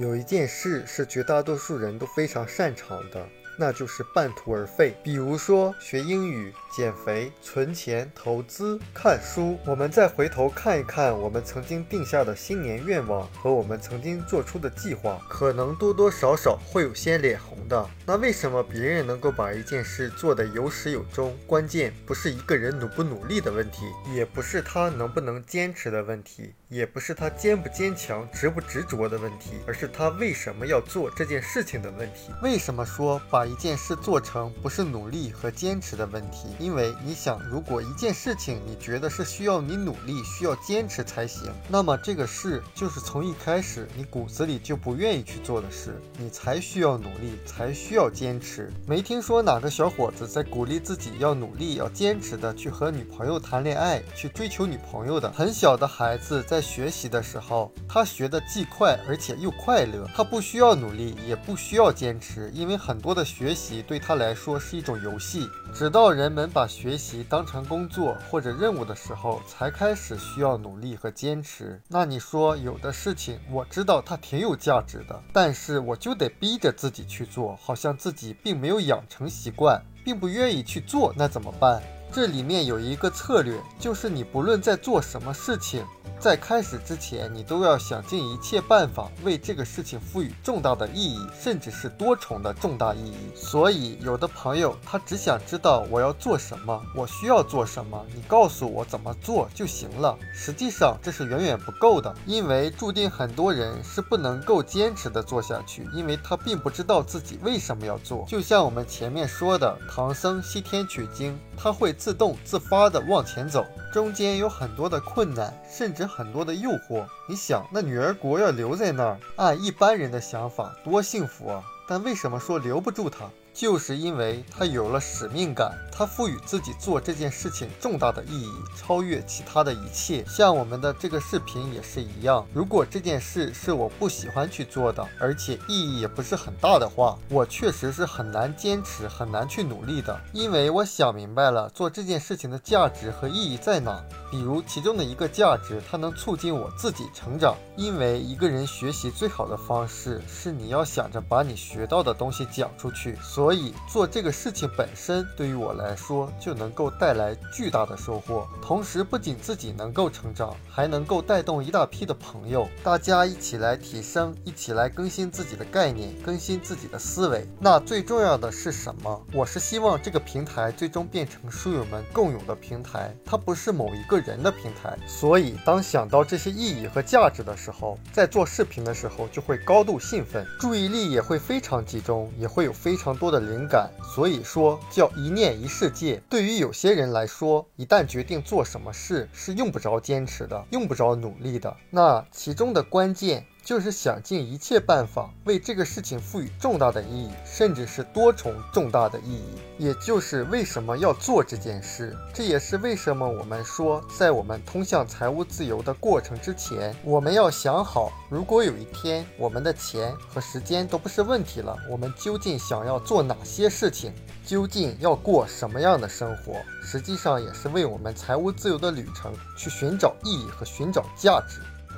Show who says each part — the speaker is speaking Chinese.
Speaker 1: 有一件事是绝大多数人都非常擅长的。那就是半途而废。比如说学英语、减肥、存钱、投资、看书。我们再回头看一看我们曾经定下的新年愿望和我们曾经做出的计划，可能多多少少会有些脸红的。那为什么别人能够把一件事做得有始有终？关键不是一个人努不努力的问题，也不是他能不能坚持的问题，也不是他坚不坚强、执不执着的问题，而是他为什么要做这件事情的问题。为什么说把把一件事做成不是努力和坚持的问题，因为你想，如果一件事情你觉得是需要你努力、需要坚持才行，那么这个事就是从一开始你骨子里就不愿意去做的事，你才需要努力，才需要坚持。没听说哪个小伙子在鼓励自己要努力、要坚持的去和女朋友谈恋爱、去追求女朋友的。很小的孩子在学习的时候，他学的既快而且又快乐，他不需要努力，也不需要坚持，因为很多的学习。对他来说是一种游戏，直到人们把学习当成工作或者任务的时候，才开始需要努力和坚持。那你说，有的事情我知道它挺有价值的，但是我就得逼着自己去做，好像自己并没有养成习惯，并不愿意去做，那怎么办？这里面有一个策略，就是你不论在做什么事情。在开始之前，你都要想尽一切办法为这个事情赋予重大的意义，甚至是多重的重大意义。所以，有的朋友他只想知道我要做什么，我需要做什么，你告诉我怎么做就行了。实际上，这是远远不够的，因为注定很多人是不能够坚持的做下去，因为他并不知道自己为什么要做。就像我们前面说的，唐僧西天取经，他会自动自发的往前走。中间有很多的困难，甚至很多的诱惑。你想，那女儿国要留在那儿，按一般人的想法，多幸福啊！但为什么说留不住她？就是因为他有了使命感，他赋予自己做这件事情重大的意义，超越其他的一切。像我们的这个视频也是一样，如果这件事是我不喜欢去做的，而且意义也不是很大的话，我确实是很难坚持，很难去努力的。因为我想明白了，做这件事情的价值和意义在哪。比如其中的一个价值，它能促进我自己成长。因为一个人学习最好的方式是你要想着把你学到的东西讲出去。所以做这个事情本身对于我来说就能够带来巨大的收获。同时不仅自己能够成长，还能够带动一大批的朋友，大家一起来提升，一起来更新自己的概念，更新自己的思维。那最重要的是什么？我是希望这个平台最终变成书友们共有的平台，它不是某一个人的平台。所以当想到这些意义和价值的时候，在做视频的时候就会高度兴奋，注意力也会非常集中，也会有非常多。的灵感，所以说叫一念一世界。对于有些人来说，一旦决定做什么事，是用不着坚持的，用不着努力的。那其中的关键。就是想尽一切办法为这个事情赋予重大的意义，甚至是多重重大的意义。也就是为什么要做这件事，这也是为什么我们说，在我们通向财务自由的过程之前，我们要想好，如果有一天我们的钱和时间都不是问题了，我们究竟想要做哪些事情，究竟要过什么样的生活，实际上也是为我们财务自由的旅程去寻找意义和寻找价值。